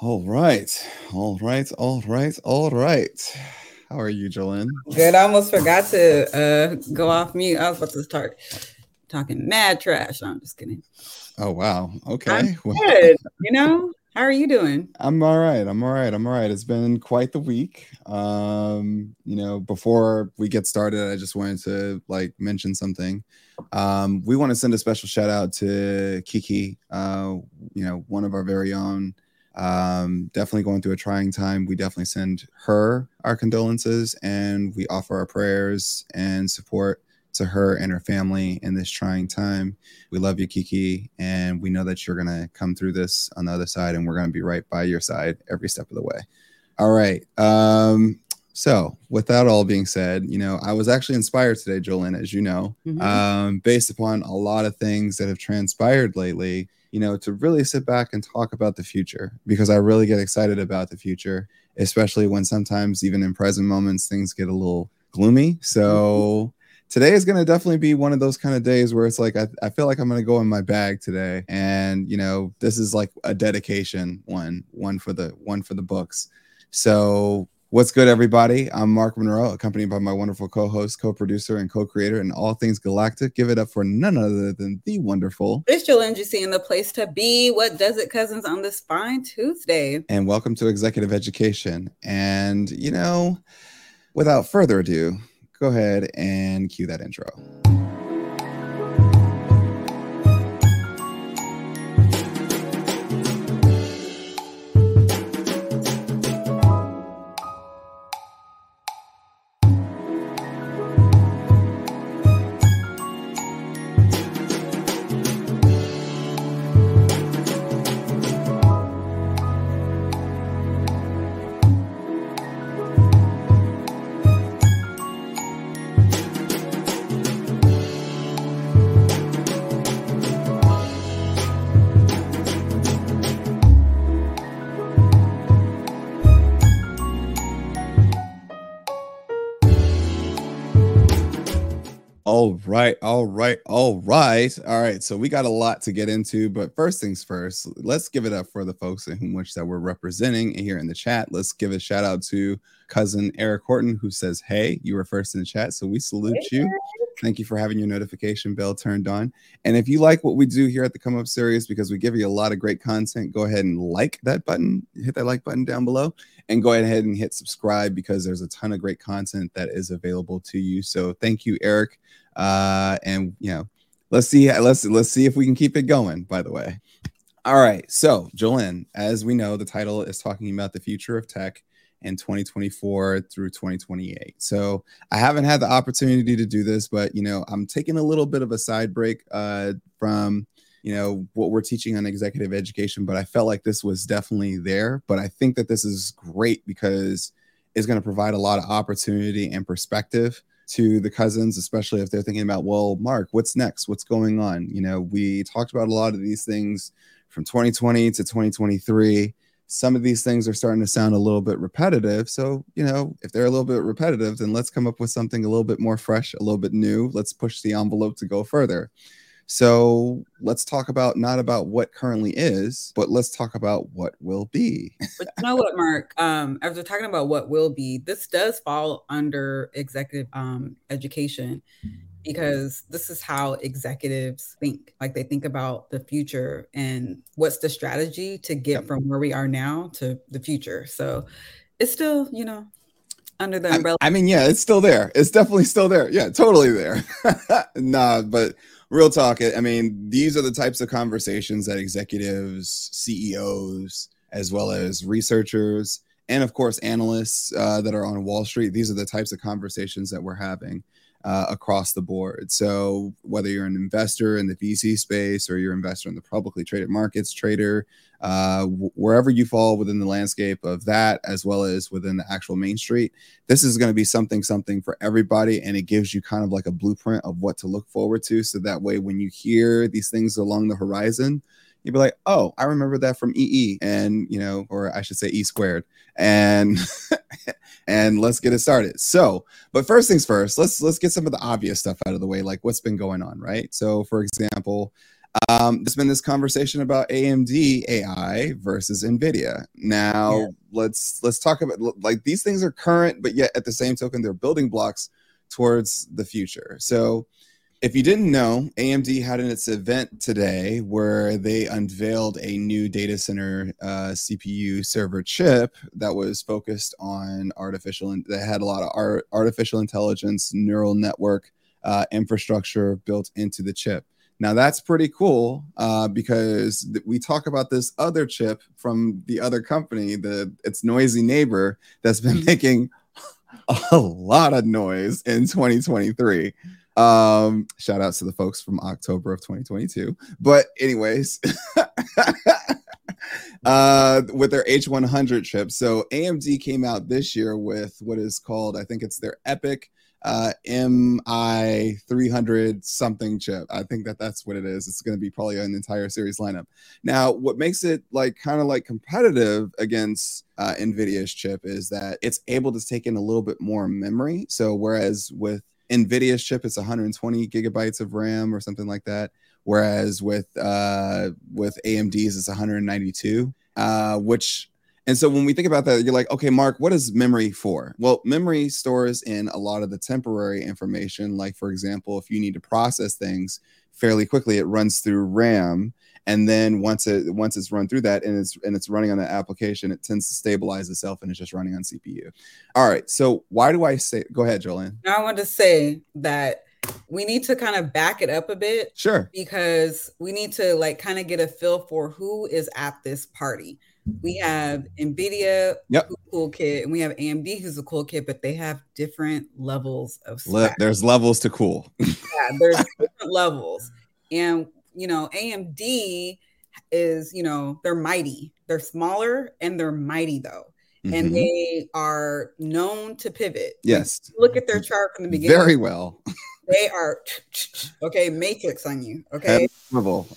All right. All right. All right. All right. How are you, Jolene? Good. I almost forgot to uh, go off mute. I was about to start talking mad trash. I'm just kidding. Oh wow. Okay. I'm good. you know, how are you doing? I'm all right. I'm all right. I'm all right. It's been quite the week. Um, you know, before we get started, I just wanted to like mention something. Um, we want to send a special shout out to Kiki, uh, you know, one of our very own um, definitely going through a trying time. We definitely send her our condolences and we offer our prayers and support to her and her family in this trying time. We love you, Kiki, and we know that you're going to come through this on the other side, and we're going to be right by your side every step of the way. All right. Um, so, with that all being said, you know, I was actually inspired today, Jolene, as you know, mm-hmm. um, based upon a lot of things that have transpired lately you know, to really sit back and talk about the future because I really get excited about the future, especially when sometimes even in present moments things get a little gloomy. So today is going to definitely be one of those kind of days where it's like I, I feel like I'm going to go in my bag today and you know, this is like a dedication one, one for the one for the books. So What's good, everybody? I'm Mark Monroe, accompanied by my wonderful co host, co producer, and co creator in all things galactic. Give it up for none other than the wonderful. It's Jolene in the place to be. What does it, cousins, on this fine Tuesday? And welcome to Executive Education. And, you know, without further ado, go ahead and cue that intro. Right, all right, all right, all right. So we got a lot to get into, but first things first, let's give it up for the folks in whom which that we're representing here in the chat. Let's give a shout out to cousin Eric Horton, who says, "Hey, you were first in the chat, so we salute hey, you." Thank you for having your notification bell turned on. And if you like what we do here at the Come Up Series, because we give you a lot of great content, go ahead and like that button, hit that like button down below, and go ahead and hit subscribe because there's a ton of great content that is available to you. So thank you, Eric. Uh, and you know, let's see, let's let's see if we can keep it going. By the way, all right. So, Jolene, as we know, the title is talking about the future of tech in 2024 through 2028. So I haven't had the opportunity to do this, but you know, I'm taking a little bit of a side break uh, from you know what we're teaching on executive education, but I felt like this was definitely there. But I think that this is great because it's going to provide a lot of opportunity and perspective to the cousins, especially if they're thinking about, well, Mark, what's next? What's going on? You know, we talked about a lot of these things from 2020 to 2023. Some of these things are starting to sound a little bit repetitive. So, you know, if they're a little bit repetitive, then let's come up with something a little bit more fresh, a little bit new. Let's push the envelope to go further. So let's talk about not about what currently is, but let's talk about what will be. but you know what, Mark? Um, as we're talking about what will be, this does fall under executive um, education because this is how executives think. Like they think about the future and what's the strategy to get yep. from where we are now to the future. So it's still, you know, under the umbrella. I, I mean, yeah, it's still there. It's definitely still there. Yeah, totally there. nah, but real talk. I mean, these are the types of conversations that executives, CEOs, as well as researchers, and of course, analysts uh, that are on Wall Street, these are the types of conversations that we're having uh, across the board. So whether you're an investor in the VC space or you're an investor in the publicly traded markets trader, uh, wherever you fall within the landscape of that, as well as within the actual main street, this is going to be something something for everybody, and it gives you kind of like a blueprint of what to look forward to. So that way, when you hear these things along the horizon, you'd be like, oh, I remember that from EE, and you know, or I should say E squared, and and let's get it started. So, but first things first, let's let's get some of the obvious stuff out of the way, like what's been going on, right? So, for example, Um, there's been this conversation about AMD AI versus NVIDIA. Now yeah. let's let's talk about like these things are current, but yet at the same token they're building blocks towards the future. So if you didn't know, AMD had in its event today where they unveiled a new data center uh, CPU server chip that was focused on artificial and that had a lot of art, artificial intelligence neural network uh, infrastructure built into the chip. Now that's pretty cool uh, because th- we talk about this other chip from the other company, the its noisy neighbor that's been mm-hmm. making a lot of noise in 2023. Um, shout outs to the folks from October of 2022. But anyways, uh, with their H100 chip. So AMD came out this year with what is called, I think it's their EPYC uh, MI 300 something chip. I think that that's what it is. It's going to be probably an entire series lineup. Now, what makes it like kind of like competitive against uh, NVIDIA's chip is that it's able to take in a little bit more memory. So, whereas with NVIDIA's chip, it's 120 gigabytes of RAM or something like that. Whereas with uh, with AMD's, it's 192, uh, which and so when we think about that, you're like, okay, Mark, what is memory for? Well, memory stores in a lot of the temporary information. Like, for example, if you need to process things fairly quickly, it runs through RAM. And then once it once it's run through that and it's and it's running on the application, it tends to stabilize itself and it's just running on CPU. All right. So why do I say go ahead, Jolene? I want to say that we need to kind of back it up a bit. Sure. Because we need to like kind of get a feel for who is at this party we have NVIDIA, yep. cool kid, and we have AMD, who's a cool kid, but they have different levels of Le- There's levels to cool. yeah, there's different levels. And, you know, AMD is, you know, they're mighty. They're smaller and they're mighty, though. Mm-hmm. And they are known to pivot. Yes. Look at their chart from the beginning. Very well. they are, okay, matrix on you. Okay. Admirable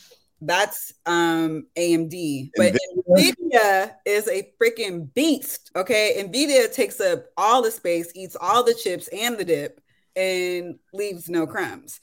that's um AMD. But Nvidia. Nvidia is a freaking beast. Okay. Nvidia takes up all the space, eats all the chips and the dip, and leaves no crumbs.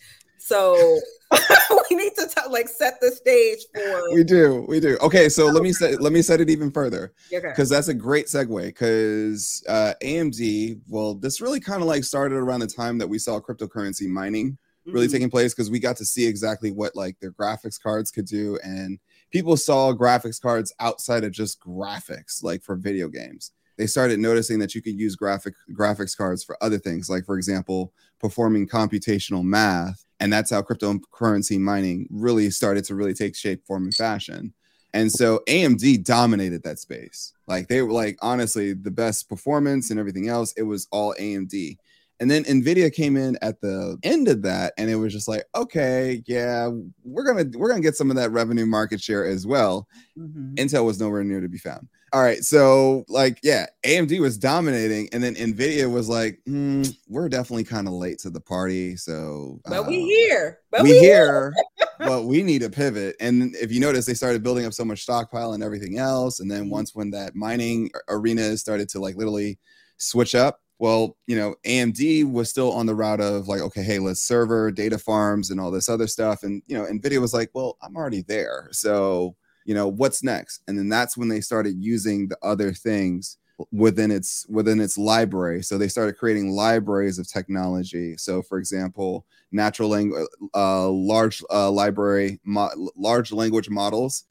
So we need to t- like set the stage for we do we do okay so let me set let me set it even further because okay. that's a great segue because uh amd well this really kind of like started around the time that we saw cryptocurrency mining really mm-hmm. taking place because we got to see exactly what like their graphics cards could do and people saw graphics cards outside of just graphics like for video games they started noticing that you could use graphic graphics cards for other things like for example performing computational math and that's how cryptocurrency mining really started to really take shape form and fashion. And so amd dominated that space. Like they were like honestly the best performance and everything else it was all amd and then Nvidia came in at the end of that, and it was just like, okay, yeah, we're gonna we're gonna get some of that revenue market share as well. Mm-hmm. Intel was nowhere near to be found. All right, so like, yeah, AMD was dominating, and then Nvidia was like, mm, we're definitely kind of late to the party. So, but uh, we here, but we, we here, but we need a pivot. And if you notice, they started building up so much stockpile and everything else. And then mm-hmm. once when that mining arena started to like literally switch up, well, you know, AMD was still on the route of like, okay, hey, let's server, data farms, and all this other stuff. And, you know, NVIDIA was like, well, I'm already there. So, you know, what's next? And then that's when they started using the other things within its within its library so they started creating libraries of technology so for example natural language uh, large uh, library mo- large language models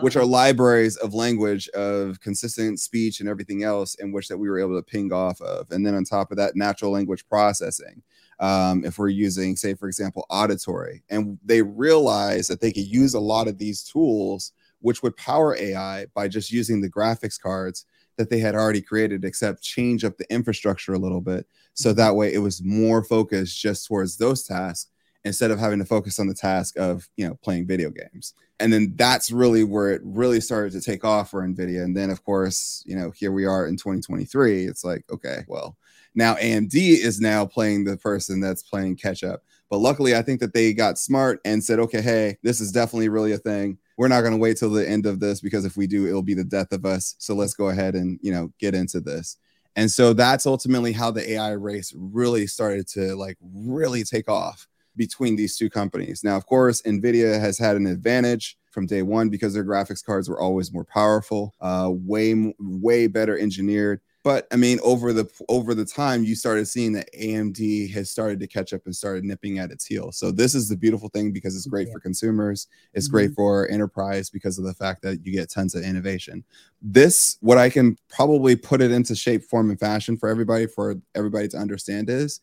which are libraries of language of consistent speech and everything else in which that we were able to ping off of. And then on top of that natural language processing. Um, if we're using say for example auditory and they realized that they could use a lot of these tools which would power ai by just using the graphics cards that they had already created except change up the infrastructure a little bit. So mm-hmm. that way it was more focused just towards those tasks instead of having to focus on the task of you know playing video games and then that's really where it really started to take off for nvidia. And then of course you know here we are in 2023 it's like okay well now amd is now playing the person that's playing catch up. But luckily i think that they got smart and said okay hey this is definitely really a thing. We're not going to wait till the end of this because if we do it'll be the death of us. So let's go ahead and you know get into this. And so that's ultimately how the ai race really started to like really take off between these two companies. Now, of course, Nvidia has had an advantage from day one because their graphics cards were always more powerful, uh, way way better engineered. But I mean, over the over the time, you started seeing that AMD has started to catch up and started nipping at its heel. So this is the beautiful thing because it's great yeah. for consumers. It's mm-hmm. great for enterprise because of the fact that you get tons of innovation. This, what I can probably put it into shape, form, and fashion for everybody for everybody to understand is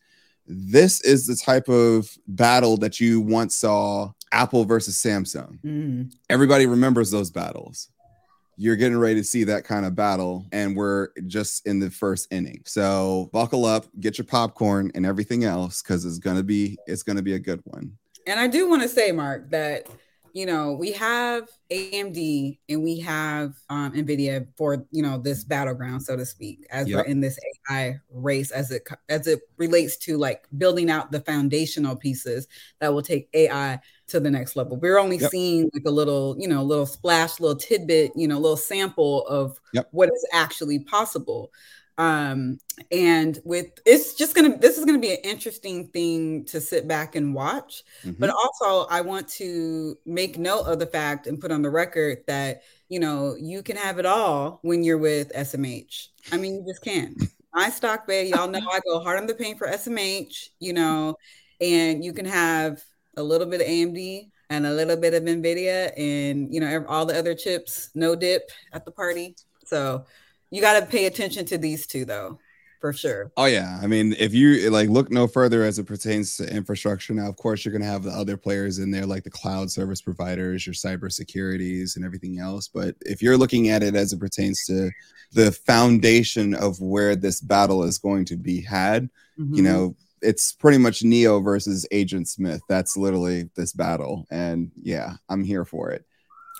this is the type of battle that you once saw Apple versus Samsung. Mm. Everybody remembers those battles you're getting ready to see that kind of battle and we're just in the first inning so buckle up get your popcorn and everything else because it's gonna be it's gonna be a good one and i do want to say mark that you know, we have AMD and we have um, NVIDIA for you know this battleground, so to speak, as yep. we're in this AI race, as it as it relates to like building out the foundational pieces that will take AI to the next level. We're only yep. seeing like a little, you know, a little splash, little tidbit, you know, a little sample of yep. what is actually possible um and with it's just gonna this is gonna be an interesting thing to sit back and watch. Mm-hmm. but also i want to make note of the fact and put on the record that you know you can have it all when you're with smh i mean you just can. My stock bay y'all know i go hard on the paint for smh you know and you can have a little bit of amd and a little bit of nvidia and you know all the other chips no dip at the party. So you got to pay attention to these two though for sure. Oh yeah, I mean, if you like look no further as it pertains to infrastructure, now of course you're going to have the other players in there, like the cloud service providers, your cyber securities, and everything else. But if you're looking at it as it pertains to the foundation of where this battle is going to be had, mm-hmm. you know, it's pretty much Neo versus Agent Smith. That's literally this battle, and yeah, I'm here for it.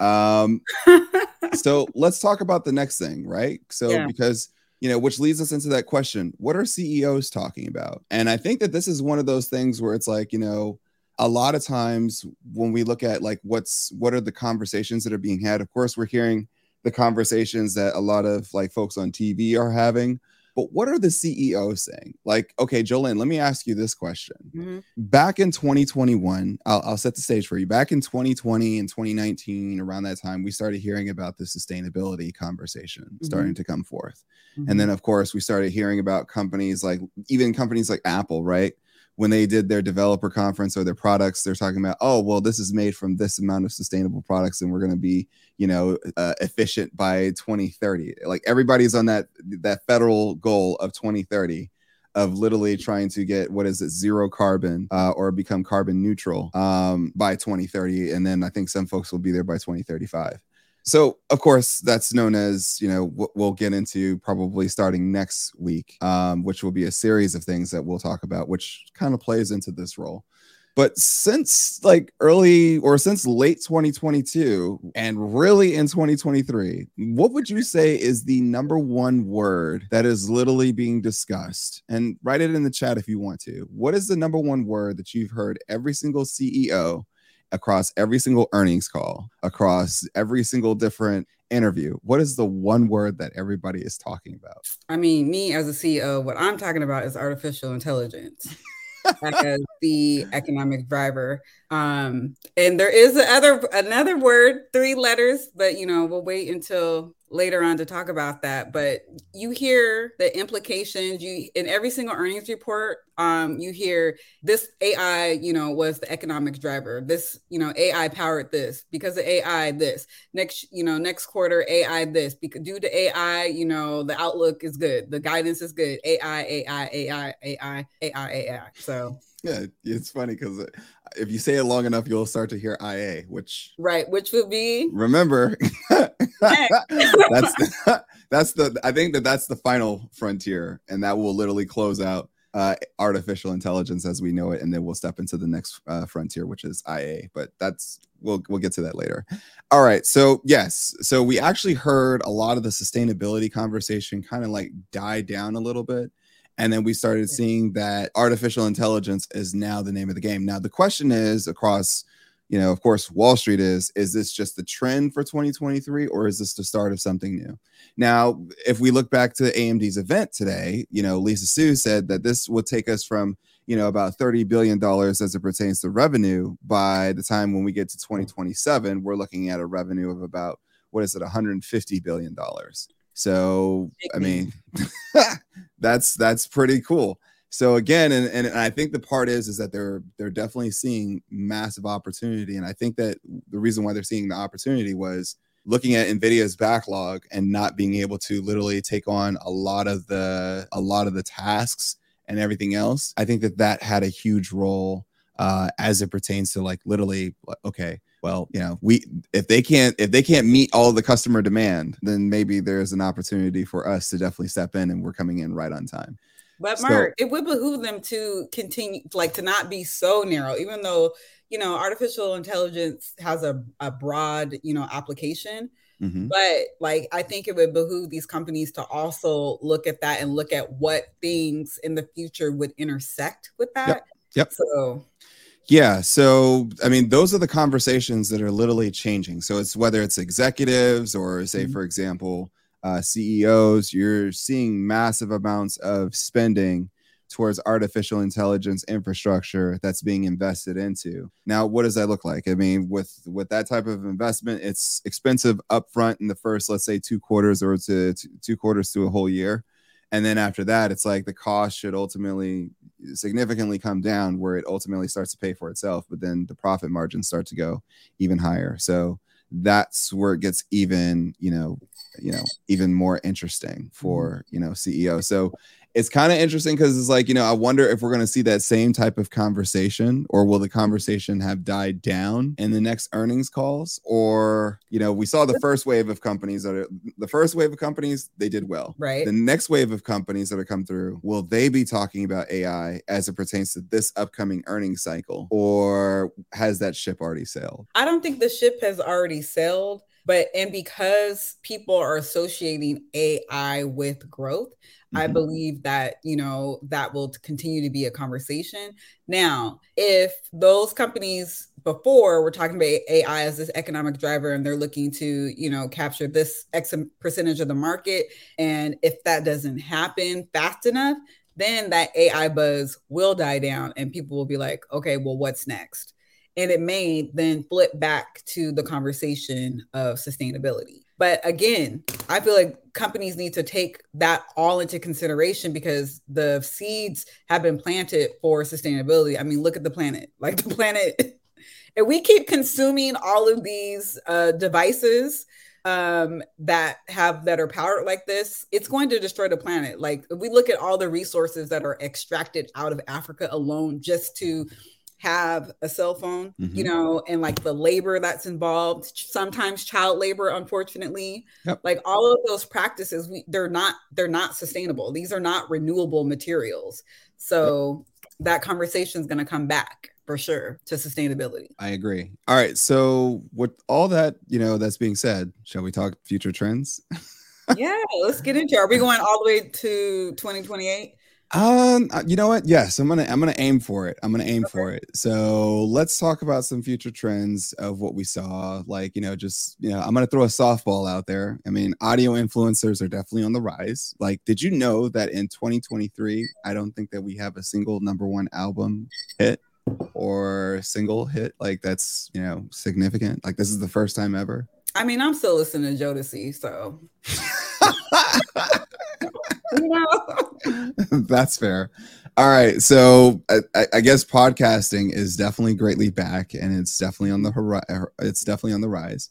Um, so let's talk about the next thing, right? So yeah. because you know, which leads us into that question: What are CEOs talking about? And I think that this is one of those things where it's like, you know, a lot of times when we look at like what's what are the conversations that are being had, of course, we're hearing the conversations that a lot of like folks on TV are having. But what are the CEOs saying? Like, okay, Jolene, let me ask you this question. Mm-hmm. Back in 2021, I'll, I'll, set the stage for you. Back in 2020 and 2019, around that time, we started hearing about the sustainability conversation mm-hmm. starting to come forth. Mm-hmm. And then, of course, we started hearing about companies like even companies like Apple, right? when they did their developer conference or their products, they're talking about, oh, well, this is made from this amount of sustainable products, and we're going to be, you know, uh, efficient by 2030. Like everybody's on that that federal goal of 2030 of literally trying to get what is it zero carbon uh, or become carbon neutral um, by 2030 and then i think some folks will be there by 2035 so, of course, that's known as, you know, we'll get into probably starting next week, um, which will be a series of things that we'll talk about, which kind of plays into this role. But since like early or since late 2022 and really in 2023, what would you say is the number one word that is literally being discussed? And write it in the chat if you want to. What is the number one word that you've heard every single CEO across every single earnings call, across every single different interview, what is the one word that everybody is talking about? I mean, me as a CEO, what I'm talking about is artificial intelligence. as the economic driver. Um, and there is another another word, three letters, but you know, we'll wait until later on to talk about that. But you hear the implications. You in every single earnings report, um, you hear this AI, you know, was the economic driver. This, you know, AI powered this because of AI. This next, you know, next quarter AI this because due to AI, you know, the outlook is good, the guidance is good. AI, AI, AI, AI, AI, AI. So yeah, it's funny because uh, if you say it long enough, you'll start to hear IA, which right, which would be remember. that's the, that's the I think that that's the final frontier, and that will literally close out uh, artificial intelligence as we know it, and then we'll step into the next uh, frontier, which is IA. But that's we'll we'll get to that later. All right, so yes, so we actually heard a lot of the sustainability conversation kind of like die down a little bit and then we started seeing that artificial intelligence is now the name of the game. Now the question is across, you know, of course, Wall Street is is this just the trend for 2023 or is this the start of something new? Now, if we look back to AMD's event today, you know, Lisa Su said that this will take us from you know, about $30 billion as it pertains to revenue. By the time when we get to mm. 2027, we're looking at a revenue of about, what is it, $150 billion. So, I mean, that's that's pretty cool. So again, and, and I think the part is is that they're they're definitely seeing massive opportunity. And I think that the reason why they're seeing the opportunity was looking at nvidia's backlog and not being able to literally take on a lot of the a lot of the tasks and everything else i think that that had a huge role uh, as it pertains to like literally okay well you know we if they can't if they can't meet all the customer demand then maybe there's an opportunity for us to definitely step in and we're coming in right on time but mark so, it would behoove them to continue like to not be so narrow even though you know artificial intelligence has a, a broad you know application Mm-hmm. But like, I think it would behoove these companies to also look at that and look at what things in the future would intersect with that. Yep. yep. So, yeah. So, I mean, those are the conversations that are literally changing. So, it's whether it's executives or, say, mm-hmm. for example, uh, CEOs, you're seeing massive amounts of spending towards artificial intelligence infrastructure that's being invested into. Now, what does that look like? I mean, with with that type of investment, it's expensive upfront in the first, let's say, two quarters or to, to two quarters to a whole year, and then after that, it's like the cost should ultimately significantly come down, where it ultimately starts to pay for itself. But then the profit margins start to go even higher. So that's where it gets even, you know, you know, even more interesting for mm-hmm. you know CEO. So it's kind of interesting because it's like you know i wonder if we're going to see that same type of conversation or will the conversation have died down in the next earnings calls? Or you know we saw the first wave of companies that are the first wave of companies they did well. Right. The next wave of companies that are come through will they be talking about ai as it pertains to this upcoming earnings cycle or has that ship already sailed? I don't think the ship has already sailed but and because people are associating ai with growth Mm-hmm. I believe that, you know, that will continue to be a conversation. Now, if those companies before were talking about AI as this economic driver and they're looking to, you know, capture this X percentage of the market, and if that doesn't happen fast enough, then that AI buzz will die down and people will be like, okay, well, what's next? And it may then flip back to the conversation of sustainability. But again, I feel like companies need to take that all into consideration because the seeds have been planted for sustainability. I mean, look at the planet. Like the planet, if we keep consuming all of these uh, devices um, that have that are powered like this, it's going to destroy the planet. Like if we look at all the resources that are extracted out of Africa alone just to have a cell phone, mm-hmm. you know, and like the labor that's involved, sometimes child labor, unfortunately. Yep. Like all of those practices, we, they're not they're not sustainable. These are not renewable materials. So yep. that conversation is going to come back for sure to sustainability. I agree. All right. So with all that, you know, that's being said, shall we talk future trends? yeah, let's get into it. Are we going all the way to 2028? Um, uh, you know what? Yes, I'm gonna I'm gonna aim for it. I'm gonna aim okay. for it. So let's talk about some future trends of what we saw. Like, you know, just you know, I'm gonna throw a softball out there. I mean, audio influencers are definitely on the rise. Like, did you know that in 2023, I don't think that we have a single number one album hit or single hit like that's you know significant. Like this is the first time ever. I mean, I'm still listening to Jodeci, so That's fair. All right, so I, I, guess podcasting is definitely greatly back, and it's definitely on the horizon. It's definitely on the rise.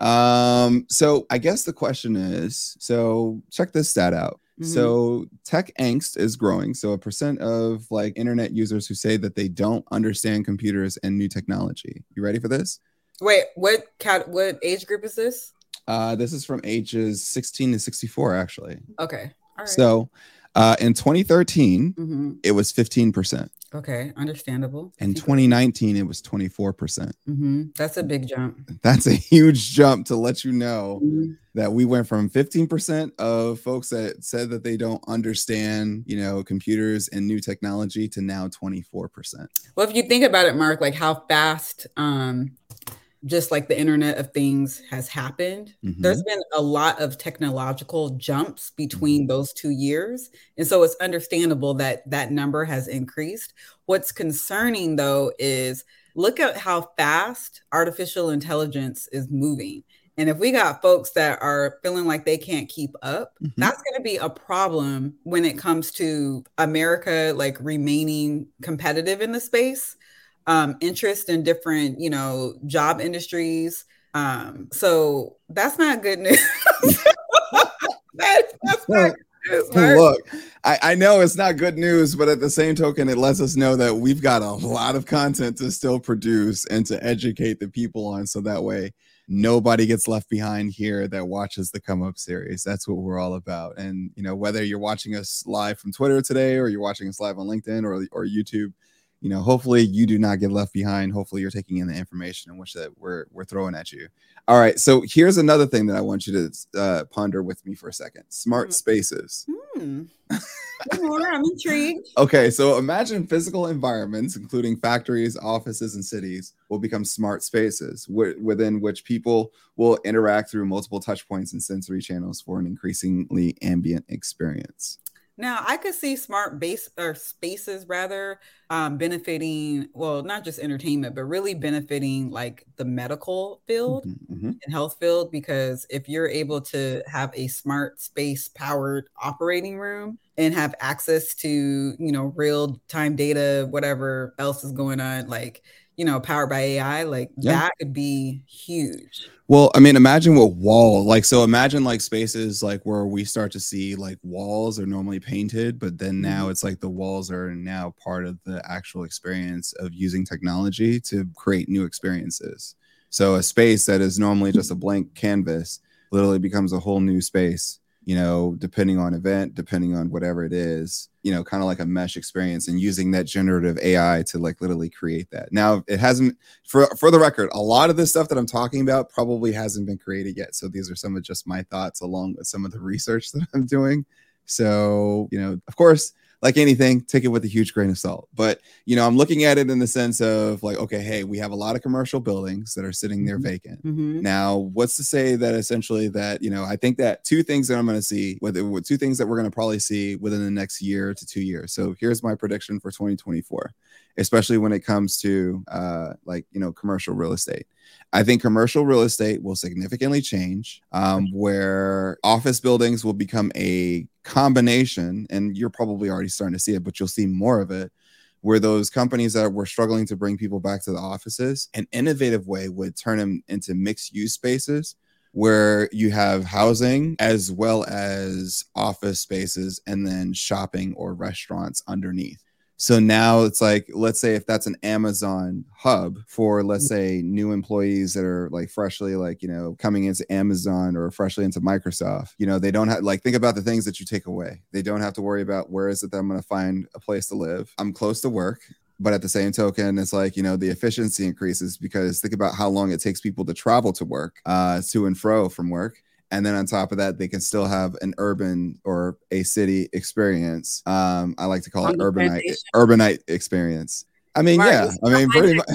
Um, so I guess the question is, so check this stat out. Mm-hmm. So tech angst is growing. So a percent of like internet users who say that they don't understand computers and new technology. You ready for this? Wait, what cat? What age group is this? Uh, this is from ages 16 to 64, actually. Okay. All right. So uh, in 2013, mm-hmm. it was 15%. Okay, understandable. In 2019, it was 24%. percent mm-hmm. That's a big jump. That's a huge jump to let you know mm-hmm. that we went from 15% of folks that said that they don't understand, you know, computers and new technology to now 24%. Well, if you think about it, Mark, like how fast um, just like the internet of things has happened mm-hmm. there's been a lot of technological jumps between mm-hmm. those two years and so it's understandable that that number has increased what's concerning though is look at how fast artificial intelligence is moving and if we got folks that are feeling like they can't keep up, mm-hmm. that's going to be a problem when it comes to America like remaining competitive in the space, um, interest in different, you know, job industries. Um, so that's not good news. that, that's not Look, I, I know it's not good news, but at the same token, it lets us know that we've got a lot of content to still produce and to educate the people on. So that way, nobody gets left behind here that watches the come up series that's what we're all about and you know whether you're watching us live from twitter today or you're watching us live on linkedin or, or youtube you know hopefully you do not get left behind hopefully you're taking in the information in which that we're we're throwing at you all right so here's another thing that i want you to uh, ponder with me for a second smart mm. spaces mm. I'm intrigued. Okay, so imagine physical environments, including factories, offices, and cities, will become smart spaces w- within which people will interact through multiple touch points and sensory channels for an increasingly ambient experience. Now, I could see smart base or spaces rather um, benefiting, well, not just entertainment, but really benefiting like the medical field mm-hmm, mm-hmm. and health field. Because if you're able to have a smart space powered operating room and have access to, you know, real time data, whatever else is going on, like, you know, powered by AI, like yeah. that could be huge. Well, I mean, imagine what wall like so imagine like spaces like where we start to see like walls are normally painted, but then now mm-hmm. it's like the walls are now part of the actual experience of using technology to create new experiences. So a space that is normally just a blank canvas literally becomes a whole new space you know, depending on event, depending on whatever it is, you know, kind of like a mesh experience and using that generative AI to like literally create that. Now, it hasn't for for the record, a lot of this stuff that I'm talking about probably hasn't been created yet. So these are some of just my thoughts along with some of the research that I'm doing. So, you know, of course, like anything, take it with a huge grain of salt. But you know, I'm looking at it in the sense of like, okay, hey, we have a lot of commercial buildings that are sitting there mm-hmm. vacant. Mm-hmm. Now, what's to say that essentially that you know, I think that two things that I'm going to see, with two things that we're going to probably see within the next year to two years. So here's my prediction for 2024, especially when it comes to uh, like you know, commercial real estate. I think commercial real estate will significantly change, um, where office buildings will become a combination, and you're probably already starting to see it, but you'll see more of it. Where those companies that were struggling to bring people back to the offices, an innovative way would turn them into mixed use spaces where you have housing as well as office spaces and then shopping or restaurants underneath. So now it's like, let's say if that's an Amazon hub for, let's say, new employees that are like freshly, like, you know, coming into Amazon or freshly into Microsoft, you know, they don't have, like, think about the things that you take away. They don't have to worry about where is it that I'm going to find a place to live. I'm close to work but at the same token it's like you know the efficiency increases because think about how long it takes people to travel to work uh to and fro from work and then on top of that they can still have an urban or a city experience. Um i like to call it urbanite urbanite experience. I mean right, yeah i mean pretty much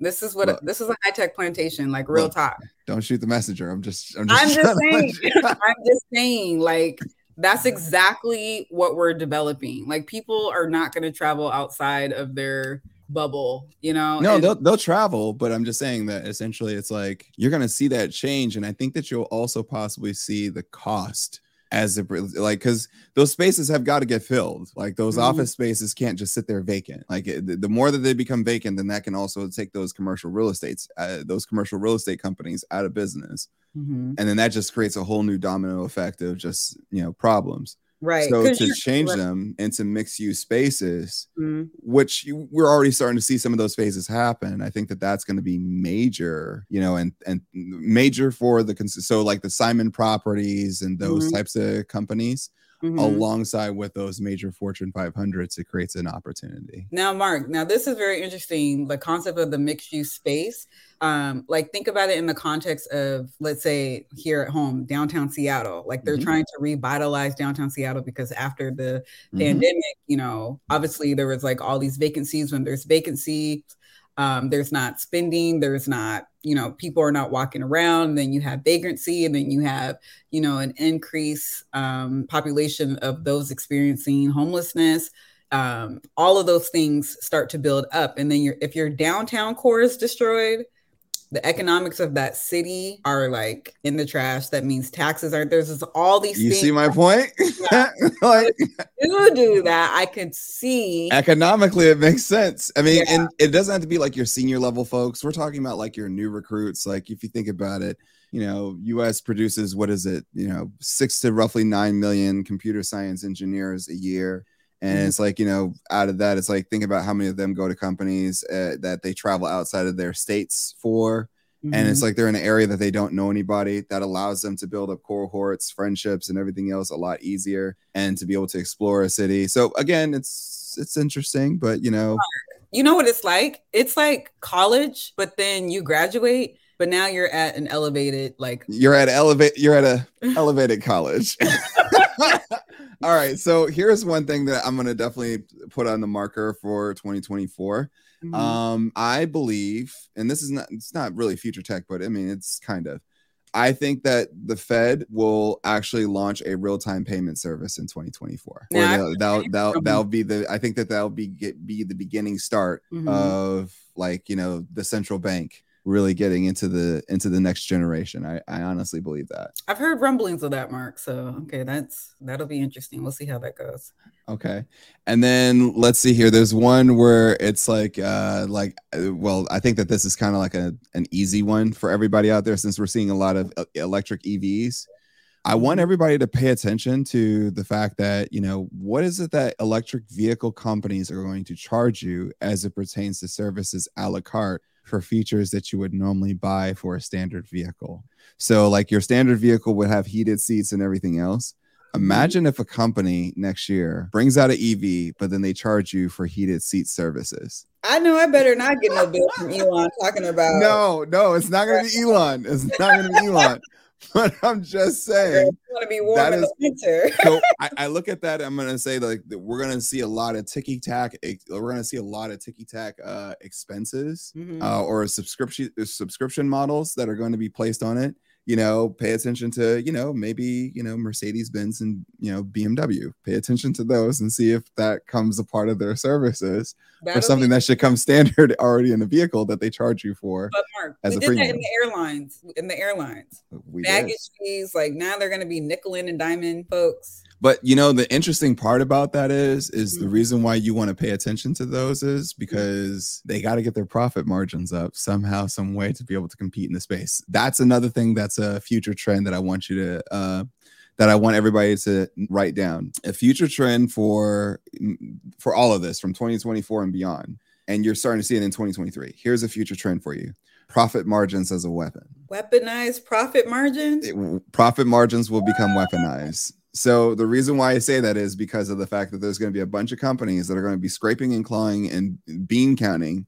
this is what Look, this is a high-tech plantation like real Look, talk. don't shoot the messenger. I'm just i'm just, I'm just saying. i'm just saying like that's exactly what we're developing. Like people are not going to travel outside of their bubble, you know? No, and- they'll they'll travel, but I'm just saying that essentially it's like you're gonna see that change. And I think that you'll also possibly see the cost as it like because those spaces have got to get filled like those mm-hmm. office spaces can't just sit there vacant like the more that they become vacant then that can also take those commercial real estates uh, those commercial real estate companies out of business mm-hmm. and then that just creates a whole new domino effect of just you know problems Right. So to change right. them into mixed use spaces, mm-hmm. which you, we're already starting to see some of those phases happen. I think that that's going to be major, you know, and and major for the so like the Simon Properties and those mm-hmm. types of companies mm-hmm. alongside with those major Fortune 500s, it creates an opportunity. Now, Mark, now this is very interesting. The concept of the mixed use space. Um, like think about it in the context of, let's say, here at home, downtown Seattle. Like they're mm-hmm. trying to revitalize downtown Seattle because after the mm-hmm. pandemic, you know, obviously there was like all these vacancies. When there's vacancy, um, there's not spending, there's not, you know, people are not walking around. Then you have vagrancy, and then you have, you know, an increase um, population of those experiencing homelessness. Um, all of those things start to build up, and then your if your downtown core is destroyed, the economics of that city are like in the trash. That means taxes aren't there's just all these you things. see my point? Yeah. like you do that, I could see economically it makes sense. I mean, Yeah. and it doesn't have to be like your senior level folks. We're talking about like your new recruits. Like if you think about it, you know, US produces what is it, you know, six to roughly nine million computer science engineers a year. And Mhm. it's like, you know, out of that, it's like, think about how many of them go to companies uh, that they travel outside of their states for. and Mm-hmm. it's like they're in an area that they don't know anybody that allows them to build up cohorts friendships and everything else a lot easier and to be able to explore a city so again it's it's interesting but you know you know what it's like? It's like college, but then you graduate, but now you're at an elevated like you're at elevate you're at a elevated college all right so here's one thing that i'm going to definitely put on the marker for 2024 mhm. Um, I believe, and this is not it's not really future tech, but I mean it's kind of. I think that the Fed will actually launch a real-time payment service in 2024. Yeah, I've Or heard that'll that that'll, that'll be the I think that that'll be get, be the beginning start Mhm. of like you know the central bank really getting into the into the next generation. I, I honestly believe that. I've heard rumblings of that, Mark. So okay, that's that'll be interesting. We'll see how that goes. Okay. And then let's see here. There's one where it's like uh like uh, well, I think that this is kind of like a an easy one for everybody out there since we're seeing a lot of uh, electric EVs. I want everybody to pay attention to the fact that, you know, what is it that electric vehicle companies are going to charge you as it pertains to services a la carte for features that you would normally buy for a standard vehicle. So like your standard vehicle would have heated seats and everything else. Mm-hmm. Imagine if a company next year brings out an EV, but then they charge you for heated seat services. I know I better not get no bill from Elon talking about No, no, it's not going to be Elon. It's not going to be Elon. But I'm just saying. want to be warm That in the winter. So I, I look at that. I'm going to say like that we're going to see a lot of ticky tack. We're going to see a lot of ticky tack uh, expenses Mhm. uh, or subscription subscription models that are going to be placed on it. You know, pay attention to you know maybe you know Mercedes Benz and you know BMW. Pay attention to those and see if that comes a part of their services or That'll something be- that should come standard already in the vehicle that they charge you for. But Mark, as we a did that in the airlines. In the airlines, We did. baggage fees. Like now they're going to be nickel and diamond folks. But you know, the interesting part about that is, is the Mhm. reason why you want to pay attention to those is because they got to get their profit margins up somehow, some way to be able to compete in the space. That's another thing that's a future trend that I want you to, uh, that I want everybody to write down. A future trend for for all of this from 2024 and beyond, and you're starting to see it in 2023. Here's a future trend for you: profit margins as a weapon Weaponized profit margins. it- profit margins will become weaponized. So the reason why I say that is because of the fact that there's going to be a bunch of companies that are going to be scraping and clawing and bean counting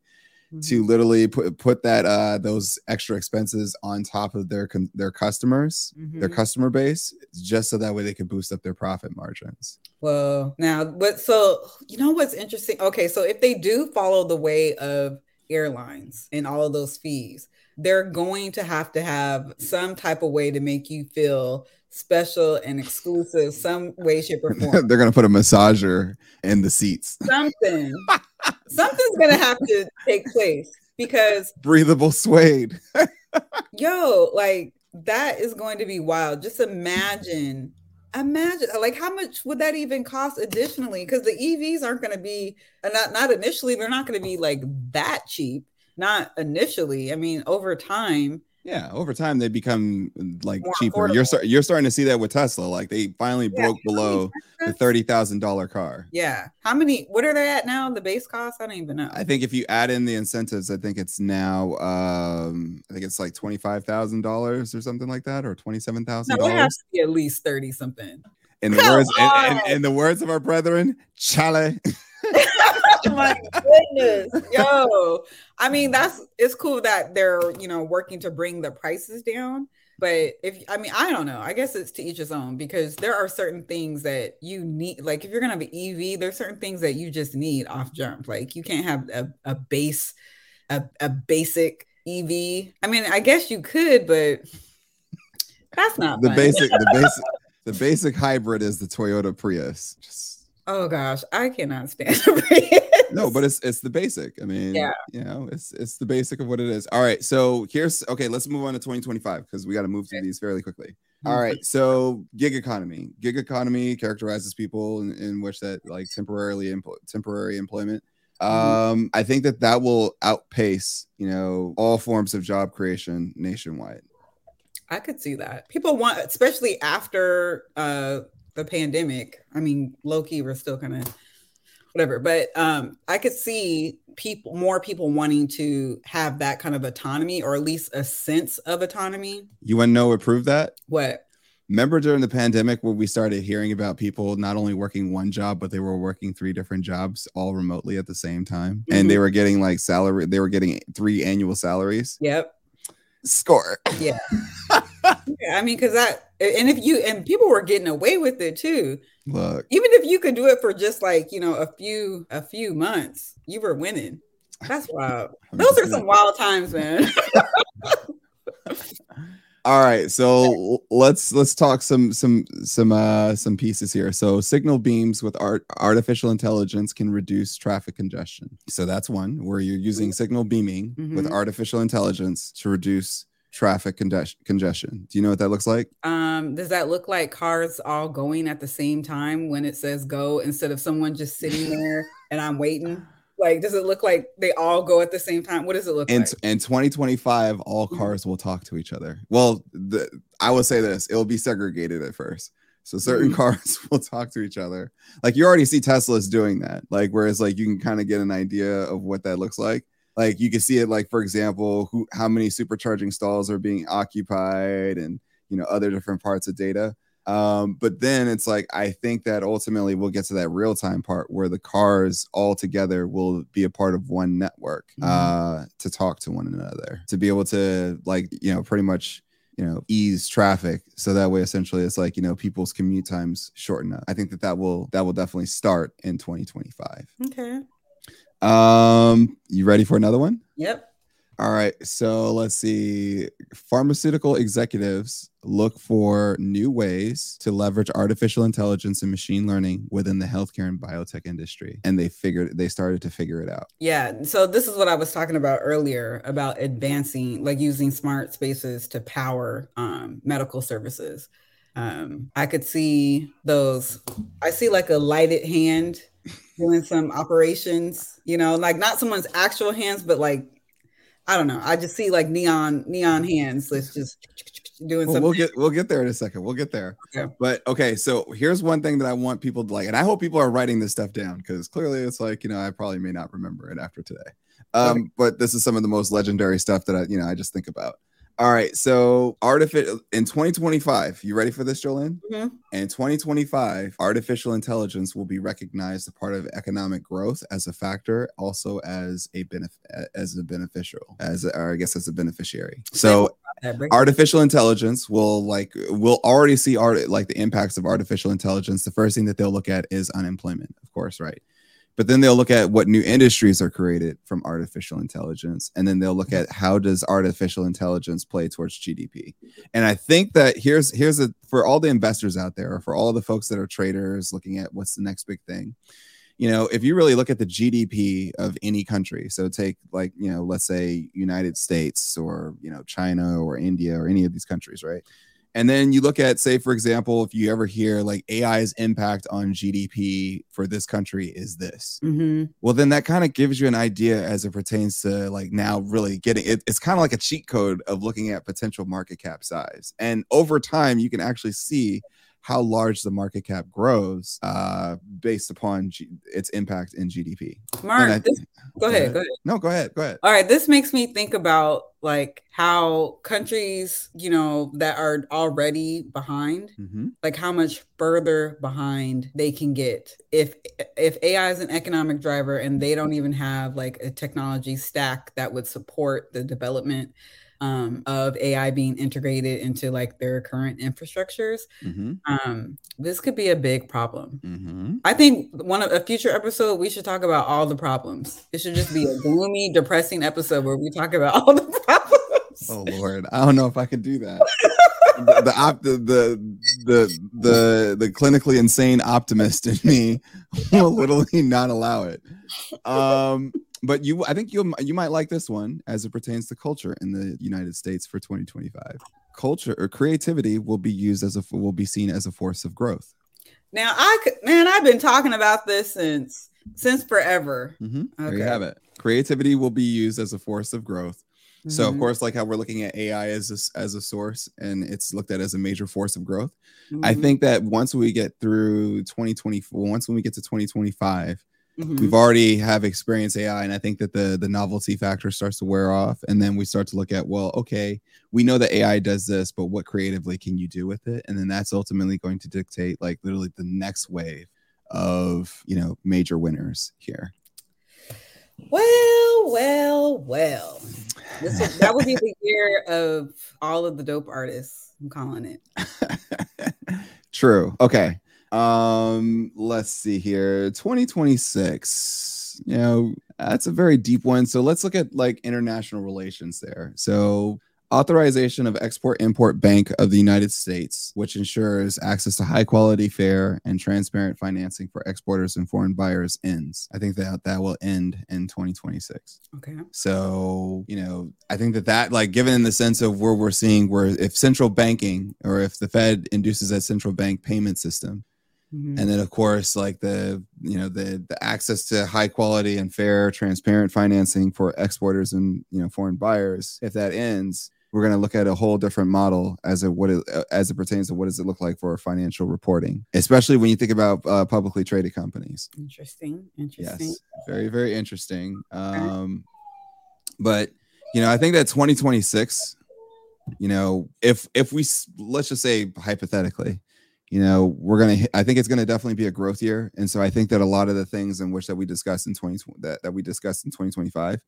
to literally put put that uh those extra expenses on top of their con- their customers, their Mhm. customer base, just so that way they can boost up their profit margins. Well, now, but so you know what's interesting? Okay, so if they do follow the way of airlines and all of those fees, they're going to have to have some type of way to make you feel special and exclusive, some way, shape, or form. They're going to put a massager in the seats. Something, something's gonna have to take place because Breathable suede. yo, like that is going to be wild. Just imagine, imagine, like how much would that even cost additionally? Because the EVs aren't going to be, uh, not not initially, they're not going to be like that cheap. Not initially. I mean, over time. Yeah, over time they become like More cheaper. You're start, you're starting to see that with Tesla. Like they finally Yeah, broke below the thirty thousand dollar car. Yeah. How many? What are they at now? The base cost? I don't even know. I think if you add in the incentives, I think it's now um I think it's like twenty five thousand dollars or something like that, or twenty seven thousand no, it has to be at least thirty something. In the Come words in, in, in the words of our brethren, chale. oh my goodness, yo! I mean, that's it's cool that they're you know working to bring the prices down. But if I mean, I don't know. I guess it's to each his own because there are certain things that you need. Like if you're gonna have an EV, there's certain things that you just need off jump. Like you can't have a, a base a, a basic EV. I mean, I guess you could, but that's not the fun. basic. The basic. the basic hybrid is the Toyota Prius. Just oh gosh, I cannot stand Prius. No, but it's it's the basic. I mean, Yeah. you know, it's it's the basic of what it is. All right, so here's okay. Let's move on to 2025 because we got to move through these fairly quickly. All right, so gig economy. Gig economy characterizes people in, in which that like temporarily empl- temporary employment. Um, I think that that will outpace, you know, all forms of job creation nationwide. I could see that. People want, especially after uh the pandemic. I mean, low key, we're still kind of whatever, but um, I could see people, more people wanting to have that kind of autonomy, or at least a sense of autonomy. You want to know what proved that? What? Remember during the pandemic when we started hearing about people not only working one job, but they were working three different jobs all remotely at the same time, and they were getting like salary. They were getting three annual salaries. Yep. Score. Yeah. yeah. I mean, because that, and if you, and people were getting away with it too. Look, Even if you could do it for just like you know a few a few months, you were winning. That's wild. Those are some wild times, man. All right, so let's let's talk some some some uh some pieces here. So signal beams with art artificial intelligence can reduce traffic congestion. So that's one where you're using signal beaming with Mhm. artificial intelligence to reduce traffic conges- congestion. Do you know what that looks like? Um, does that look like cars all going at the same time when it says go instead of someone just sitting there and I'm waiting? Like, does it look like they all go at the same time? What does it look In like? in 2025, all Mhm. cars will talk to each other. Well, the, I will say this: it'll be segregated at first. So certain Mhm. cars will talk to each other. Like you already see Teslas doing that. Like whereas like you can kind of get an idea of what that looks like. Like you can see it like for example, who how many supercharging stalls are being occupied and you know other different parts of data. Um, but then it's like I think that ultimately we'll get to that real time part where the cars all together will be a part of one network Mhm. uh to talk to one another to be able to like you know pretty much you know ease traffic so that way essentially it's like you know people's commute times shorten up i think that that will that will definitely start in 2025 Okay. Um you ready for another one Yep. all right so let's see pharmaceutical executives look for new ways to leverage artificial intelligence and machine learning within the healthcare and biotech industry and they figured they started to figure it out Yeah. So this is what I was talking about earlier about advancing, like using smart spaces to power um, medical services. Um, I could see those. I see like a lighted hand doing some operations. You know, like not someone's actual hands, but like I don't know. I just see like neon neon hands. Let's just doing Well, something. we'll get we'll get there in a second. We'll get there. Okay. But okay, so here's one thing that I want people to like, and I hope people are writing this stuff down because clearly it's like you know I probably may not remember it after today. Um, but this is some of the most legendary stuff that I you know I just think about. All right, so artificial in 2025. You ready for this, Jolene? Mhm. In 2025, artificial intelligence will be recognized as part of economic growth as a factor, also as a benefit, as a beneficial, as a, or I guess as a beneficiary. So artificial intelligence will like we'll already see art like the impacts of artificial intelligence the first thing that they'll look at is unemployment of course right but then they'll look at what new industries are created from artificial intelligence and then they'll look mm-hmm. at how does artificial intelligence play towards gdp and i think that here's here's a for all the investors out there or for all the folks that are traders looking at what's the next big thing you know if you really look at the gdp of any country so take like you know let's say united states or you know china or india or any of these countries right and then you look at say for example if you ever hear like ai's impact on gdp for this country is this Mhm. well then that kind of gives you an idea as it pertains to like now really getting it, it's kind of like a cheat code of looking at potential market cap size and over time you can actually see how large the market cap grows uh based upon G- its impact in gdp Mark, I- this- go ahead. Go ahead. no go ahead go ahead All right, this makes me think about like how countries, you know, that are already behind, hmm like how much further behind they can get if if AI is an economic driver and they don't even have like a technology stack that would support the development um, of AI being integrated into like their current infrastructures. hmm Um, this could be a big problem. hmm I think one of a future episode we should talk about all the problems. It should just be a gloomy, depressing episode where we talk about all the problems. Oh Lord, I don't know if I could do that. the, the, op, the the the the the clinically insane optimist in me will literally not allow it. Um, but you, I think you you might like this one as it pertains to culture in the United States for 2025. Culture or creativity will be used as a will be seen as a force of growth. Now, I could, man, I've been talking about this since since forever. Mm-hmm. Okay. There you have it. Creativity will be used as a force of growth. Mm-hmm. So, of mm-hmm. course, like how we're looking at AI as a, as a source and it's looked at as a major force of growth. Mm-hmm. I think that once we get through 2024, once when we get to 2025, Mm-hmm. We've already have experienced AI, and I think that the the novelty factor starts to wear off, and then we start to look at well, okay, we know that AI does this, but what creatively can you do with it? And then that's ultimately going to dictate like literally the next wave of you know major winners here. Well, well, well. This was, that would be the year of all of the dope artists. I'm calling it. True. Okay. Um, let's see here. 2026. You know, that's a very deep one. So let's look at like international relations there. So authorization of Export Import Bank of the United States, which ensures access to high quality, fair, and transparent financing for exporters and foreign buyers ends. I think that that will end in 2026. Okay. So, you know, I think that that, like, given in the sense of where we're seeing where if central banking or if the Fed induces a central bank payment system, Mm-hmm. And then of course, like the you know the the access to high quality and fair, transparent financing for exporters and you know foreign buyers. If that ends, we're going to look at a whole different model as it what it, uh, as it pertains to what does it look like for financial reporting, especially when you think about uh, publicly traded companies. Interesting. Interesting. Yes, very very interesting. Um, but you know, I think that 2026. You know, if if we let's just say hypothetically, you know we're gonna i think it's gonna definitely be a growth year. And so i think that a lot of the things in which that we discussed in 20 that, that we discussed in 2025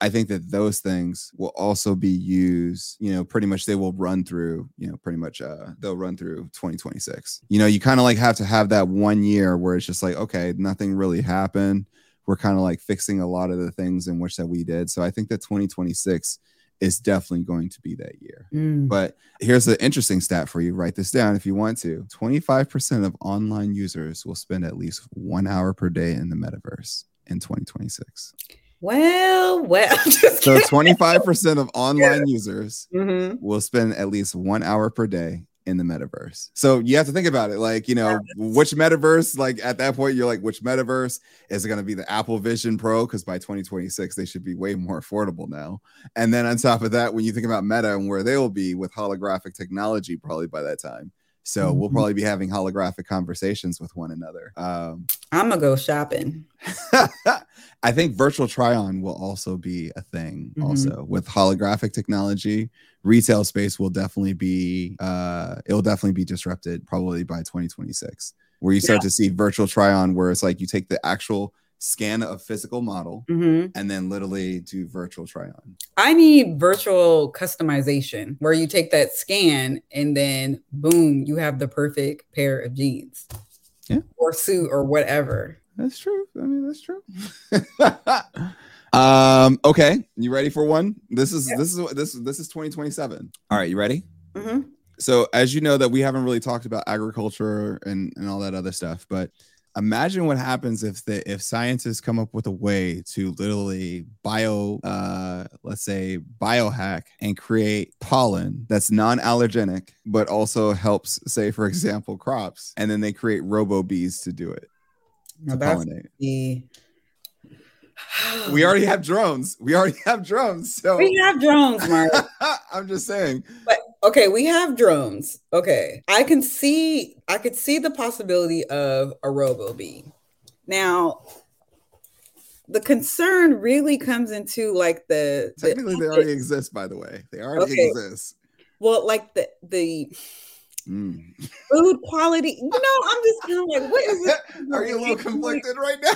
i think that those things will also be used you know pretty much they will run through you know pretty much uh they'll run through 2026 you know you kind of like have to have that one year where it's just like okay nothing really happened. We're kind of like fixing a lot of the things in which that we did. So i think that 2026 is definitely going to be that year. Mm. But here's an interesting stat for you. Write this down if you want to. 25% of online users will spend at least one hour per day in the metaverse in 2026. Well, well. so 25% of online users mm-hmm. will spend at least one hour per day in the metaverse. So you have to think about it. Like, you know, which metaverse, like at that point, you're like, which metaverse is it going to be the Apple Vision Pro? Because by 2026, they should be way more affordable now. And then on top of that, when you think about Meta and where they will be with holographic technology, probably by that time. So mm-hmm. we'll probably be having holographic conversations with one another. Um, I'm gonna go shopping. I think virtual try on will also be a thing, mm-hmm. also with holographic technology retail space will definitely be uh it'll definitely be disrupted probably by 2026 where you start yeah. to see virtual try on where it's like you take the actual scan a physical model mm-hmm. and then literally do virtual try on i need virtual customization where you take that scan and then boom you have the perfect pair of jeans yeah or suit or whatever that's true i mean that's true Um, okay, you ready for one? This is yeah. this is this this is 2027. All right, you ready? Mm-hmm. So as you know that we haven't really talked about agriculture and, and all that other stuff, but imagine what happens if the if scientists come up with a way to literally bio uh let's say biohack and create pollen that's non-allergenic but also helps say for example crops and then they create robo bees to do it to pollinate. The we already have drones. We already have drones. So we have drones, Mark. I'm just saying. But okay, we have drones. Okay. I can see I could see the possibility of a robo bee. Now, the concern really comes into like the technically the, they already exist, by the way. They already okay. exist. Well, like the the mm. food quality. You know, I'm just kind of like, what is it? Are you a little conflicted right now?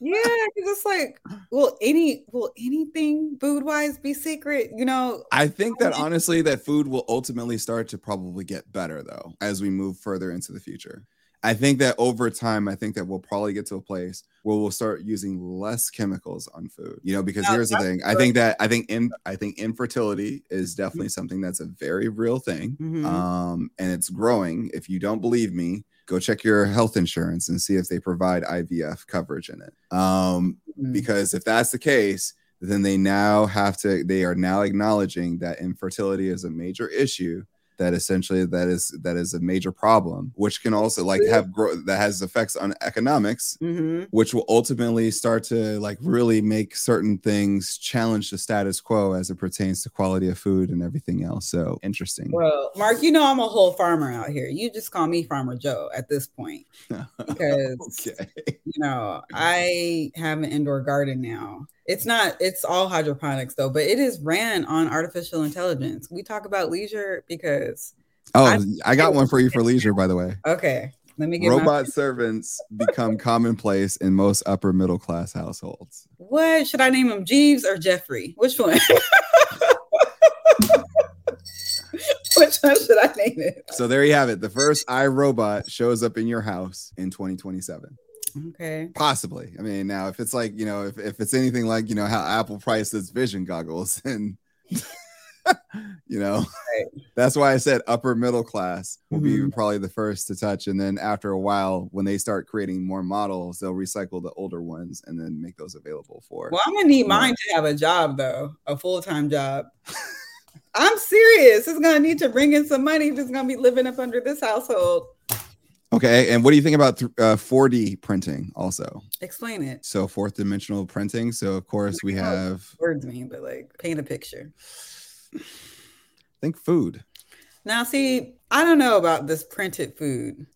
Yeah, because it's like, will any will anything food wise be secret? You know, I think that honestly, that food will ultimately start to probably get better though as we move further into the future. I think that over time, I think that we'll probably get to a place where we'll start using less chemicals on food. You know, because No, here's the thing. I think that I think in I think infertility is definitely something that's a very real thing. Mhm. Um, and it's growing. If you don't believe me, go check your health insurance and see if they provide IVF coverage in it. Um, Mhm. because if that's the case then they now have to they are now acknowledging that infertility is a major issue that essentially that is that is a major problem which can also like have grow that has effects on economics Mhm. which will ultimately start to like really make certain things challenge the status quo as it pertains to quality of food and everything else so interesting Well, Mark, you know I'm a whole farmer out here. You just call me Farmer Joe at this point because okay you know I have an indoor garden now. It's not. It's all hydroponics though, but it is ran on artificial intelligence. We talk about leisure because oh I'm- i got one for you for leisure by the way okay, let me get my- robot servants become commonplace in most upper middle class households What should I name him? Jeeves or Jeffrey? Which one? Which one should I name it? so there you have it the first iRobot shows up in your house in 2027 Okay. possibly i mean now if it's like you know if, if it's anything like you know how apple priced its vision goggles and you know that's why i said upper middle class will be Mhm. probably the first to touch and then after a while when they start creating more models they'll recycle the older ones and then make those available for Well, I'm gonna need mine to have a job though, a full time job. I'm serious. It's gonna need to bring in some money if it's gonna be living up under this household. okay and what do you think about th- uh, 4d printing also Explain it. so fourth dimensional printing so of course we have Words mean, but like paint a picture. Think food. Now, see, I don't know about this printed food.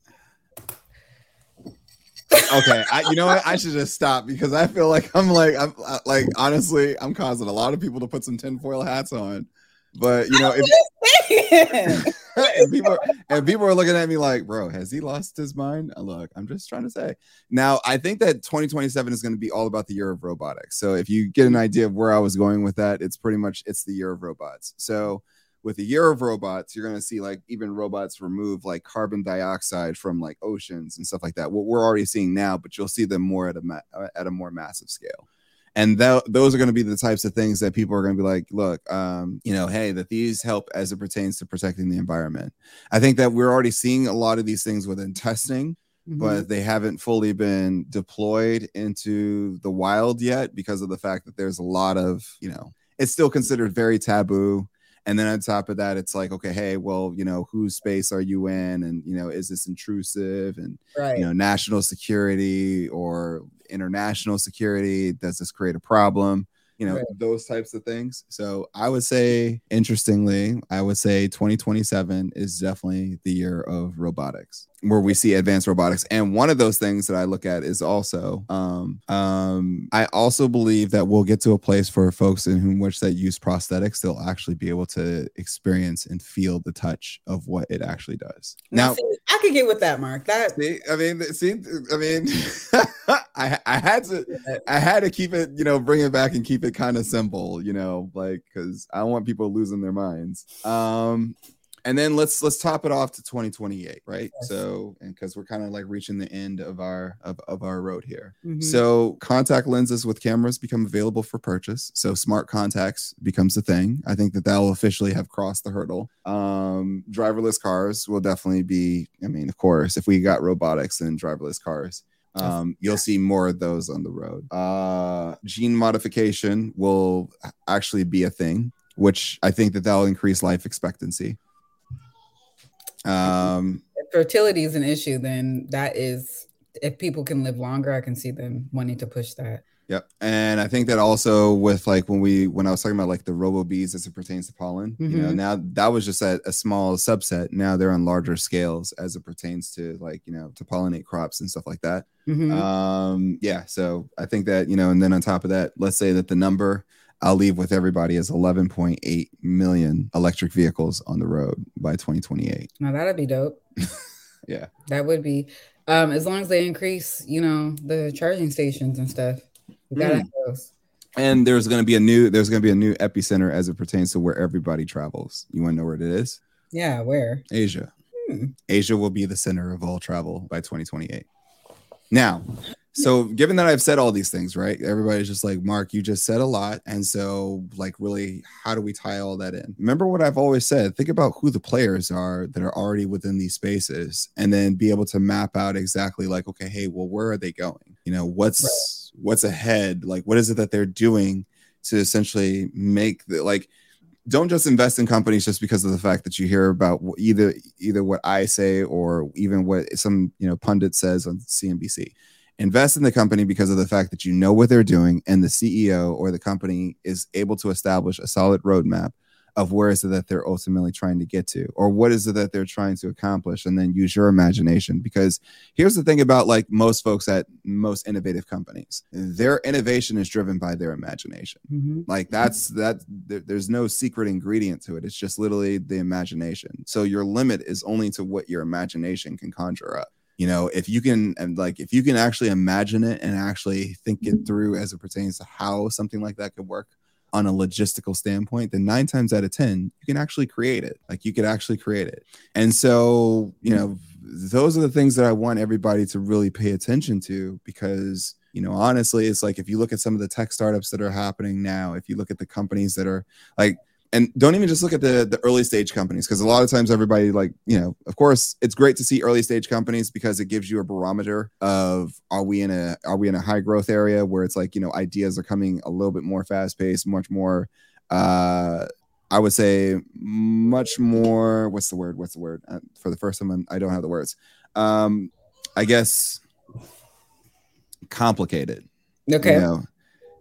okay I, you know what? I should just stop because i feel like i'm like i'm like honestly i'm causing a lot of people to put some tinfoil hats on but you know if, and people and people are looking at me like bro has he lost his mind? Uh, look i'm just trying to say. Now i think that 2027 is going to be all about the year of robotics. So if you get an idea of where i was going with that it's pretty much it's the year of robots. So with the year of robots you're going to see like even robots remove like carbon dioxide from like oceans and stuff like that. What we're already seeing now but you'll see them more at a ma- uh, at a more massive scale and tho- those are going to be the types of things that people are going to be like look um, you know hey that these help as it pertains to protecting the environment i think that we're already seeing a lot of these things within testing Mm-hmm. but they haven't fully been deployed into the wild yet because of the fact that there's a lot of you know it's still considered very taboo and then on top of that it's like okay hey well you know whose space are you in? And you know is this intrusive? And right. you know national security or international security does this create a problem? You know Right. those types of things. So i would say interestingly i would say 2027 is definitely the year of robotics where we see advanced robotics and one of those things that i look at is also um um i also believe that we'll get to a place for folks in whom which that use prosthetics they'll actually be able to experience and feel the touch of what it actually does now, now see, I could get with that, Mark. That See, I mean, see, I mean, I I had to I had to keep it, you know, bring it back and keep it kind of simple, you know, like because I don't want people losing their minds. Um, and then let's let's top it off to 2028, right? Yes. So, and because we're kind of like reaching the end of our of, of our road here. Mhm. So contact lenses with cameras become available for purchase. So smart contacts becomes a thing. I think that that will officially have crossed the hurdle. Um, driverless cars will definitely be. I mean, of course, if we got robotics and driverless cars, um, you'll see more of those on the road. Uh, gene modification will actually be a thing, which I think that that'll increase life expectancy. Um, if fertility is an issue, then that is if people can live longer, I can see them wanting to push that. Yep. And I think that also with like when we when I was talking about like the robo bees as it pertains to pollen, you know, Mhm. now that was just a, a small subset. Now they're on larger scales as it pertains to like, you know, to pollinate crops and stuff like that. Mhm. Um, yeah, so I think that, you know, and then on top of that, let's say that the number I'll leave with everybody is 11.8 million electric vehicles on the road by 2028. now that'd be dope. Yeah. That would be. Um, as long as they increase, you know, the charging stations and stuff. We gotta Mm. have those. And there's going to be a new there's to be a new epicenter as it pertains to where everybody travels. You want to know where it is? Yeah, where? Asia. Hmm. Asia will be the center of all travel by 2028. Now, so given that I've said all these things, right? Everybody's just like, Mark, you just said a lot. And so, like, really, how do we tie all that in? Remember what I've always said think about who the players are that are already within these spaces and then be able to map out exactly like, okay, hey, well, where are they going? You know, what's right. what's ahead? Like, what is it that they're doing to essentially make the like don't just invest in companies just because of the fact that you hear about either either what I say or even what some you know pundit says on CNBC. Invest in the company because of the fact that you know what they're doing and the CEO or the company is able to establish a solid roadmap of where is it that they're ultimately trying to get to or what is it that they're trying to accomplish and then use your imagination. Because here's the thing about like most folks at most innovative companies their innovation is driven by their imagination. Mm-hmm. like that's that there, there's no secret ingredient to it. It's just literally the imagination. So your limit is only to what your imagination can conjure up you know if you can and like if you can actually imagine it and actually think it mm-hmm. through as it pertains to how something like that could work on a logistical standpoint, then nine times out of 10, you can actually create it. Like you could actually create it. And so, you know, those are the things that I want everybody to really pay attention to because, you know, honestly, it's like if you look at some of the tech startups that are happening now, if you look at the companies that are like, and don't even just look at the the early stage companies because a lot of times everybody like you know of course it's great to see early stage companies because it gives you a barometer of are we in a are we in a high growth area where it's like you know ideas are coming a little bit more fast paced much more uh i would say much more what's the word what's the word uh, for the first time i don't have the words um i guess complicated okay you know?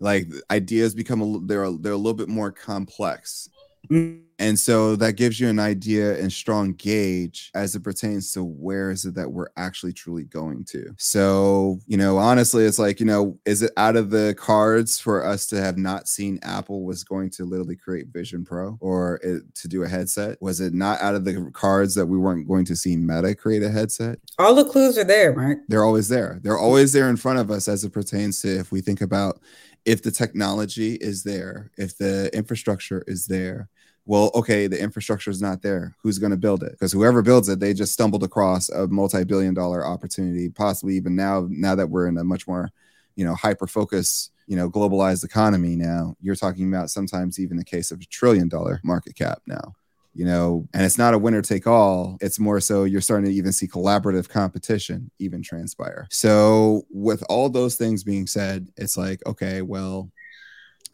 like ideas become a they're they're a little bit more complex. And so that gives you an idea and strong gauge as it pertains to where is it that we're actually truly going to. So, you know, honestly, it's like, you know, is it out of the cards for us to have not seen Apple was going to literally create Vision Pro or it, to do a headset? Was it not out of the cards that we weren't going to see Meta create a headset? All the clues are there, Mark. They're always there. They're always there in front of us as it pertains to if we think about if the technology is there, if the infrastructure is there, well, okay, the infrastructure is not there. Who's going to build it? Because whoever builds it, they just stumbled across a multi-billion dollar opportunity, possibly even now, now that we're in a much more, you know, hyper focus, you know, globalized economy now, you're talking about sometimes even the case of a trillion dollar market cap now you know, and it's not a winner take all. It's more so you're starting to even see collaborative competition even transpire. So, with all those things being said, it's like, okay, well,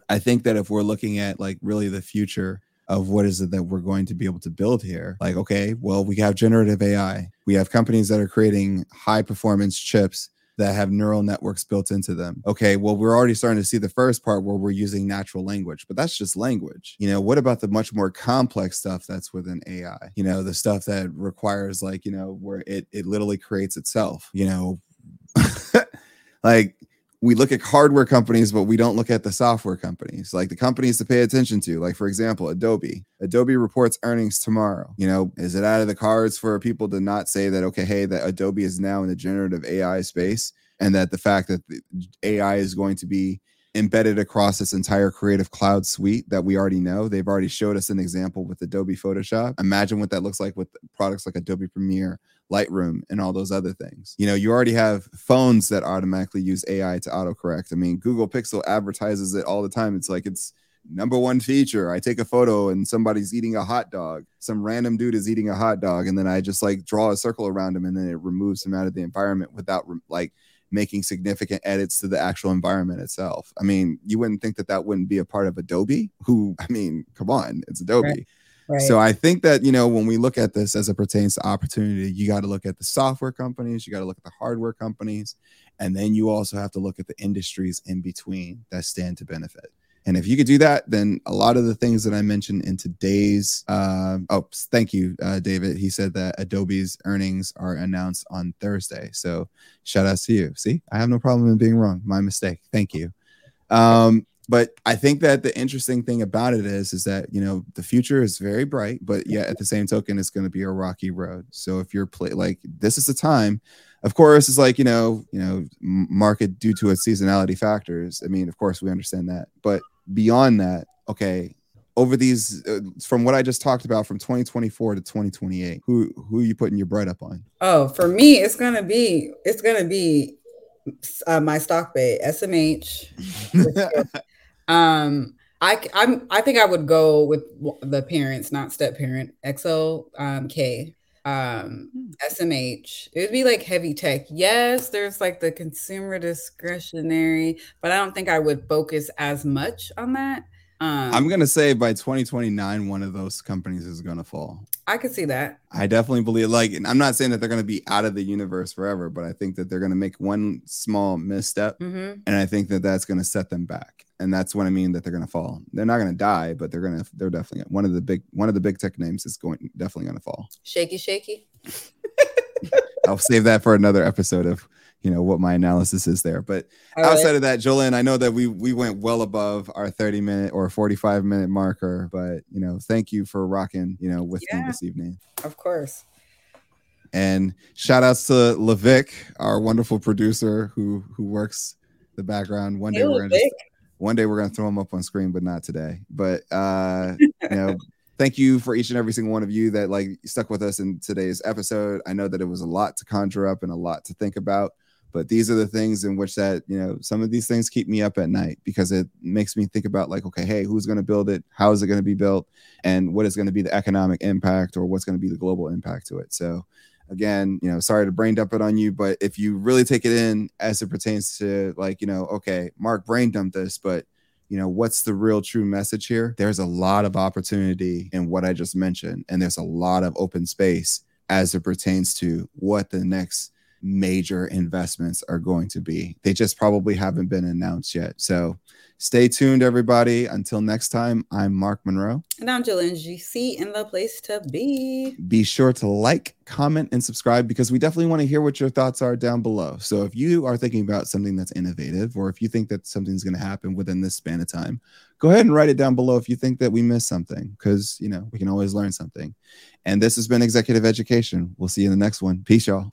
I think that if we're looking at like really the future of what is it that we're going to be able to build here, like, okay, well, we have generative AI, we have companies that are creating high performance chips that have neural networks built into them. Okay, well, we're already starting to see the first part where we're using natural language, but that's just language. You know, what about the much more complex stuff that's within AI? You know, the stuff that requires like, you know, where it it literally creates itself, you know, like we look at hardware companies, but we don't look at the software companies, like the companies to pay attention to. Like, for example, Adobe. Adobe reports earnings tomorrow. You know, is it out of the cards for people to not say that, okay, hey, that Adobe is now in the generative AI space and that the fact that the AI is going to be embedded across this entire creative cloud suite that we already know. They've already showed us an example with Adobe Photoshop. Imagine what that looks like with products like Adobe Premiere, Lightroom, and all those other things. You know, you already have phones that automatically use AI to autocorrect. I mean, Google Pixel advertises it all the time. It's like it's number one feature. I take a photo and somebody's eating a hot dog. Some random dude is eating a hot dog, and then I just like draw a circle around him, and then it removes him out of the environment without like making significant edits to the actual environment itself. I mean, you wouldn't think that that wouldn't be a part of Adobe, who, I mean, come on, it's Adobe. Right. Right. So I think that you know when we look at this as it pertains to opportunity, you got to look at the software companies, you got to look at the hardware companies, and then you also have to look at the industries in between that stand to benefit. And if you could do that, then a lot of the things that I mentioned in today's, uh, oh, thank you, uh, David. He said that Adobe's earnings are announced on Thursday. So shout out to you. See, I have no problem in being wrong. My mistake. Thank you. Um, but I think that the interesting thing about it is, is that you know the future is very bright, but yet at the same token, it's going to be a rocky road. So if you're play like this is the time, of course, it's like you know, you know, market due to its seasonality factors. I mean, of course, we understand that, but beyond that, okay, over these uh, from what I just talked about from 2024 to 2028? Who who are you putting your bread up on? Oh, for me, it's gonna be it's gonna be uh, my stock bait SMH. um, I I'm I think I would go with the parents, not step parent. XL um, K um SMH. It would be like heavy tech. Yes, there's like the consumer discretionary, but I don't think I would focus as much on that. Um, I'm gonna say by 2029, one of those companies is gonna fall. I could see that. I definitely believe. Like, I'm not saying that they're gonna be out of the universe forever, but I think that they're gonna make one small misstep, mm-hmm. and I think that that's gonna set them back. And that's what I mean that they're gonna fall. They're not gonna die, but they're gonna. They're definitely one of the big. One of the big tech names is going definitely gonna fall. Shaky, shaky. I'll save that for another episode of you know what my analysis is there. But All outside right. of that, Jolene, I know that we we went well above our 30 minute or 45 minute marker, but you know, thank you for rocking, you know, with yeah, me this evening. Of course. And shout outs to Levick, our wonderful producer who who works the background. One day hey, we're gonna just, one day we're gonna throw him up on screen, but not today. But uh, you know, thank you for each and every single one of you that like stuck with us in today's episode. I know that it was a lot to conjure up and a lot to think about but these are the things in which that you know some of these things keep me up at night because it makes me think about like okay hey who's going to build it? How is it going to be built? And what is going to be the economic impact or what's going to be the global impact to it? So again you know sorry to brain dump it on you but if you really take it in as it pertains to like you know okay mark brain dumped this but you know what's the real true message here? There's a lot of opportunity in what i just mentioned and there's a lot of open space as it pertains to what the next major investments are going to be. They just probably haven't been announced yet. So stay tuned, everybody. Until next time, I'm Mark Monroe. And I'm Jillian GC in the place to be. Be sure to like, comment, and subscribe because we definitely want to hear what your thoughts are down below. So if you are thinking about something that's innovative or if you think that something's going to happen within this span of time, go ahead and write it down below if you think that we missed something because, you know, we can always learn something. And this has been Executive Education. We'll see you in the next one. Peace, y'all.